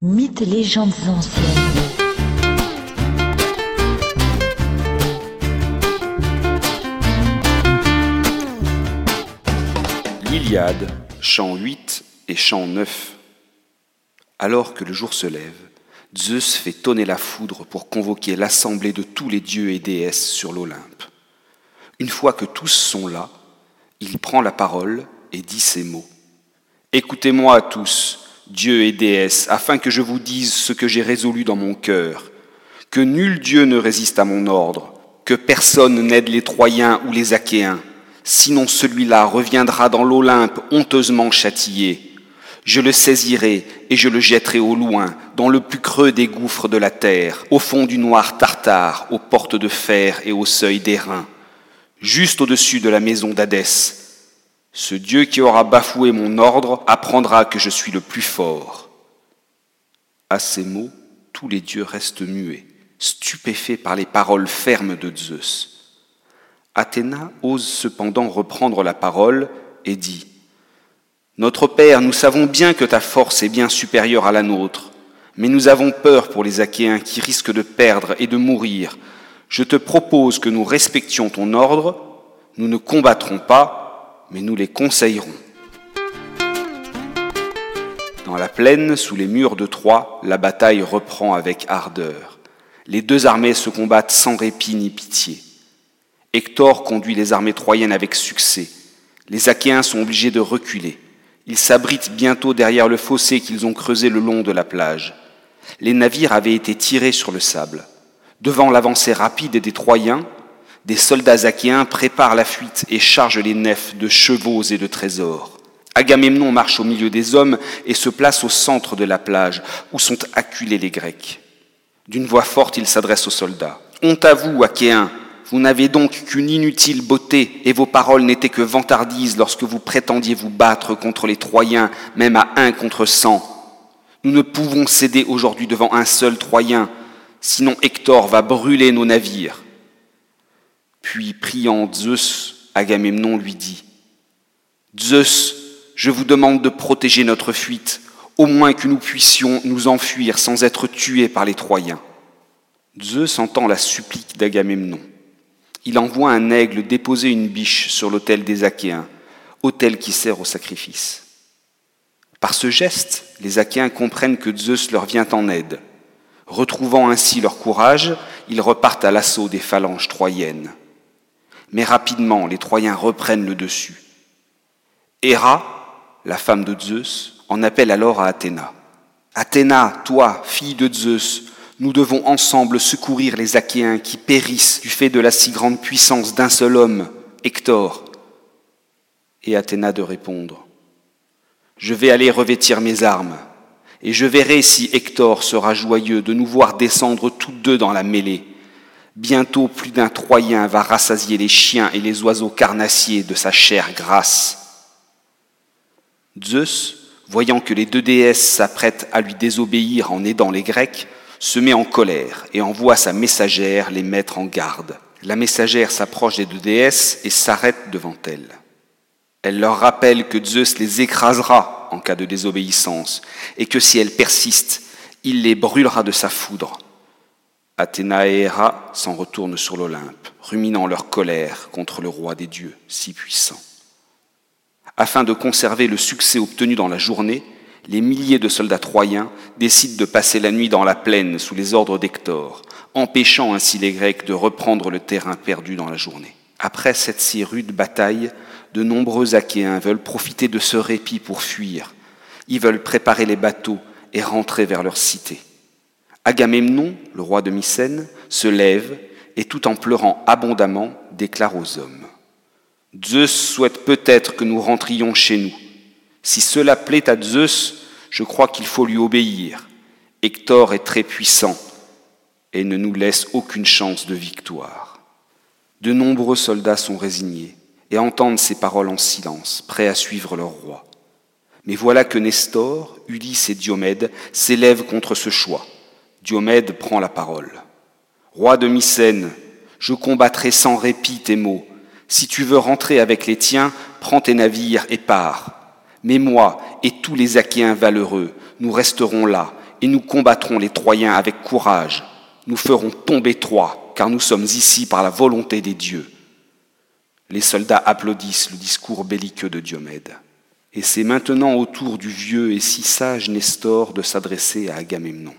Mythes et légendes anciennes. L'Iliade, chant 8 et chant 9. Alors que le jour se lève, Zeus fait tonner la foudre pour convoquer l'assemblée de tous les dieux et déesses sur l'Olympe. Une fois que tous sont là, il prend la parole et dit ces mots. Écoutez-moi tous, dieux et déesses, afin que je vous dise ce que j'ai résolu dans mon cœur, que nul dieu ne résiste à mon ordre, que personne n'aide les Troyens ou les Achéens, sinon celui-là reviendra dans l'Olympe honteusement châtié. Je le saisirai et je le jetterai au loin, dans le plus creux des gouffres de la terre, au fond du noir tartare, aux portes de fer et au seuil d'airain, juste au-dessus de la maison d'Hadès. Ce Dieu qui aura bafoué mon ordre apprendra que je suis le plus fort. À ces mots, tous les dieux restent muets, stupéfaits par les paroles fermes de Zeus. Athéna ose cependant reprendre la parole et dit Notre Père, nous savons bien que ta force est bien supérieure à la nôtre, mais nous avons peur pour les Achéens qui risquent de perdre et de mourir. Je te propose que nous respections ton ordre, nous ne combattrons pas, mais nous les conseillerons. Dans la plaine, sous les murs de Troie, la bataille reprend avec ardeur. Les deux armées se combattent sans répit ni pitié. Hector conduit les armées troyennes avec succès. Les Achéens sont obligés de reculer. Ils s'abritent bientôt derrière le fossé qu'ils ont creusé le long de la plage. Les navires avaient été tirés sur le sable. Devant l'avancée rapide des Troyens, des soldats achéens préparent la fuite et chargent les nefs de chevaux et de trésors. Agamemnon marche au milieu des hommes et se place au centre de la plage, où sont acculés les Grecs. D'une voix forte, il s'adresse aux soldats. Honte à vous, Achéens, vous n'avez donc qu'une inutile beauté, et vos paroles n'étaient que vantardises lorsque vous prétendiez vous battre contre les Troyens, même à un contre cent. Nous ne pouvons céder aujourd'hui devant un seul Troyen, sinon Hector va brûler nos navires. Puis, priant Zeus, Agamemnon lui dit, Zeus, je vous demande de protéger notre fuite, au moins que nous puissions nous enfuir sans être tués par les Troyens. Zeus entend la supplique d'Agamemnon. Il envoie un aigle déposer une biche sur l'autel des Achéens, autel qui sert au sacrifice. Par ce geste, les Achéens comprennent que Zeus leur vient en aide. Retrouvant ainsi leur courage, ils repartent à l'assaut des phalanges troyennes. Mais rapidement, les Troyens reprennent le dessus. Héra, la femme de Zeus, en appelle alors à Athéna. Athéna, toi, fille de Zeus, nous devons ensemble secourir les Achéens qui périssent du fait de la si grande puissance d'un seul homme, Hector. Et Athéna de répondre, Je vais aller revêtir mes armes, et je verrai si Hector sera joyeux de nous voir descendre tous deux dans la mêlée. Bientôt plus d'un Troyen va rassasier les chiens et les oiseaux carnassiers de sa chair grasse. Zeus, voyant que les deux déesses s'apprêtent à lui désobéir en aidant les Grecs, se met en colère et envoie sa messagère les mettre en garde. La messagère s'approche des deux déesses et s'arrête devant elles. Elle leur rappelle que Zeus les écrasera en cas de désobéissance et que si elles persistent, il les brûlera de sa foudre. Athéna et Héra s'en retournent sur l'Olympe, ruminant leur colère contre le roi des dieux si puissant. Afin de conserver le succès obtenu dans la journée, les milliers de soldats troyens décident de passer la nuit dans la plaine sous les ordres d'Hector, empêchant ainsi les Grecs de reprendre le terrain perdu dans la journée. Après cette si rude bataille, de nombreux Achéens veulent profiter de ce répit pour fuir. Ils veulent préparer les bateaux et rentrer vers leur cité. Agamemnon, le roi de Mycène, se lève et tout en pleurant abondamment déclare aux hommes Zeus souhaite peut-être que nous rentrions chez nous. Si cela plaît à Zeus, je crois qu'il faut lui obéir. Hector est très puissant et ne nous laisse aucune chance de victoire. De nombreux soldats sont résignés et entendent ces paroles en silence, prêts à suivre leur roi. Mais voilà que Nestor, Ulysse et Diomède s'élèvent contre ce choix. Diomède prend la parole. Roi de Mycène, je combattrai sans répit tes mots. Si tu veux rentrer avec les tiens, prends tes navires et pars. Mais moi et tous les Achéens valeureux, nous resterons là, et nous combattrons les Troyens avec courage. Nous ferons tomber Troie, car nous sommes ici par la volonté des dieux. Les soldats applaudissent le discours belliqueux de Diomède. Et c'est maintenant au tour du vieux et si sage Nestor de s'adresser à Agamemnon.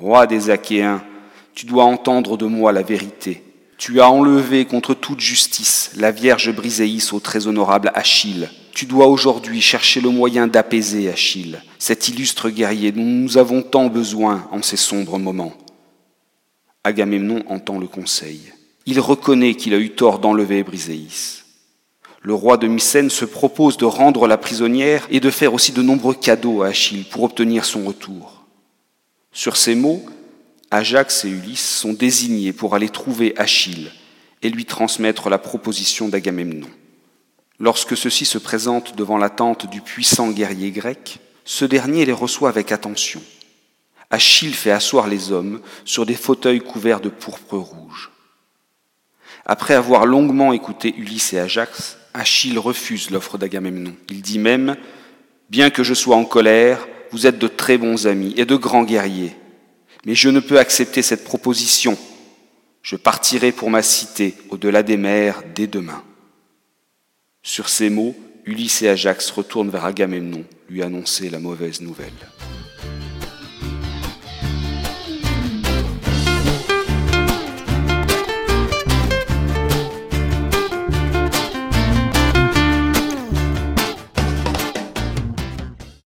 Roi des Achéens, tu dois entendre de moi la vérité. Tu as enlevé contre toute justice la Vierge Briséis au très honorable Achille. Tu dois aujourd'hui chercher le moyen d'apaiser Achille, cet illustre guerrier dont nous avons tant besoin en ces sombres moments. Agamemnon entend le conseil. Il reconnaît qu'il a eu tort d'enlever Briséis. Le roi de Mycène se propose de rendre la prisonnière et de faire aussi de nombreux cadeaux à Achille pour obtenir son retour. Sur ces mots, Ajax et Ulysse sont désignés pour aller trouver Achille et lui transmettre la proposition d'Agamemnon. Lorsque ceux-ci se présentent devant la tente du puissant guerrier grec, ce dernier les reçoit avec attention. Achille fait asseoir les hommes sur des fauteuils couverts de pourpre rouge. Après avoir longuement écouté Ulysse et Ajax, Achille refuse l'offre d'Agamemnon. Il dit même Bien que je sois en colère, vous êtes de très bons amis et de grands guerriers. Mais je ne peux accepter cette proposition. Je partirai pour ma cité au-delà des mers dès demain. Sur ces mots, Ulysse et Ajax retournent vers Agamemnon lui annoncer la mauvaise nouvelle.